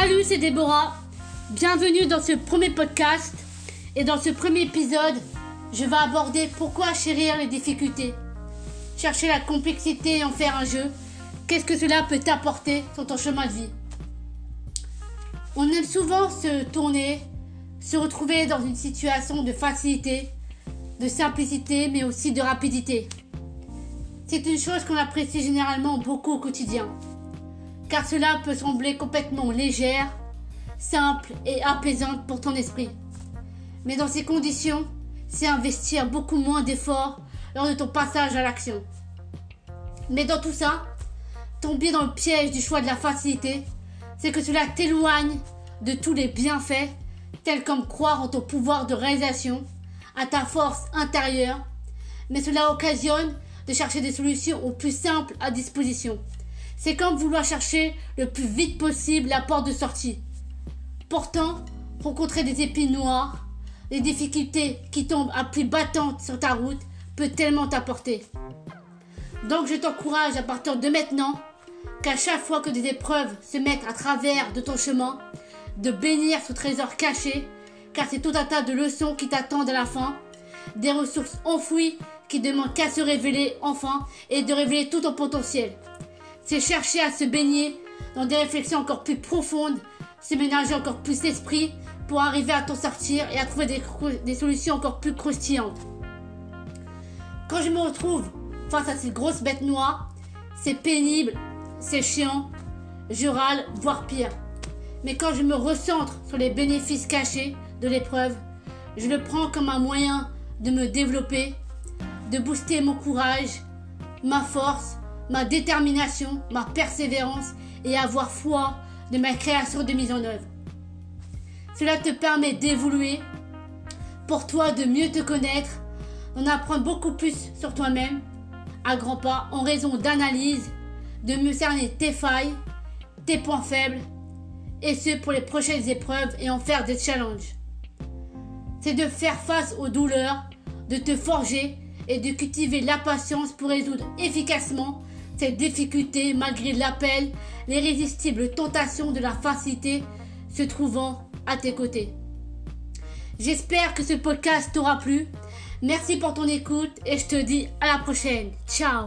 Salut, c'est Déborah. Bienvenue dans ce premier podcast. Et dans ce premier épisode, je vais aborder pourquoi chérir les difficultés. Chercher la complexité et en faire un jeu. Qu'est-ce que cela peut t'apporter sur ton chemin de vie? On aime souvent se tourner, se retrouver dans une situation de facilité, de simplicité, mais aussi de rapidité. C'est une chose qu'on apprécie généralement beaucoup au quotidien car cela peut sembler complètement légère, simple et apaisante pour ton esprit. Mais dans ces conditions, c'est investir beaucoup moins d'efforts lors de ton passage à l'action. Mais dans tout ça, tomber dans le piège du choix de la facilité, c'est que cela t'éloigne de tous les bienfaits, tels comme croire en ton pouvoir de réalisation, à ta force intérieure, mais cela occasionne de chercher des solutions au plus simples à disposition. C'est comme vouloir chercher le plus vite possible la porte de sortie. Pourtant, rencontrer des épines noires, des difficultés qui tombent à plus battantes sur ta route peut tellement t'apporter. Donc je t'encourage à partir de maintenant qu'à chaque fois que des épreuves se mettent à travers de ton chemin, de bénir ce trésor caché, car c'est tout un tas de leçons qui t'attendent à la fin, des ressources enfouies qui demandent qu'à se révéler enfin et de révéler tout ton potentiel c'est chercher à se baigner dans des réflexions encore plus profondes, se ménager encore plus d'esprit pour arriver à t'en sortir et à trouver des, solutions encore plus croustillantes. Quand je me retrouve face à ces grosses bêtes noires, c'est pénible, c'est chiant, je râle, voire pire. Mais quand je me recentre sur les bénéfices cachés de l'épreuve, je le prends comme un moyen de me développer, de booster mon courage, ma force ma détermination, ma persévérance et avoir foi de ma création de mise en œuvre. Cela te permet d'évoluer, pour toi de mieux te connaître, d'en apprendre beaucoup plus sur toi-même, à grands pas, en raison d'analyse, de mieux cerner tes failles, tes points faibles, et ce pour les prochaines épreuves et en faire des challenges. C'est de faire face aux douleurs, de te forger et de cultiver la patience pour résoudre efficacement ces difficultés, malgré l'appel, l'irrésistible tentation de la facilité se trouvant à tes côtés. J'espère que ce podcast t'aura plu. Merci pour ton écoute et je te dis à la prochaine. Ciao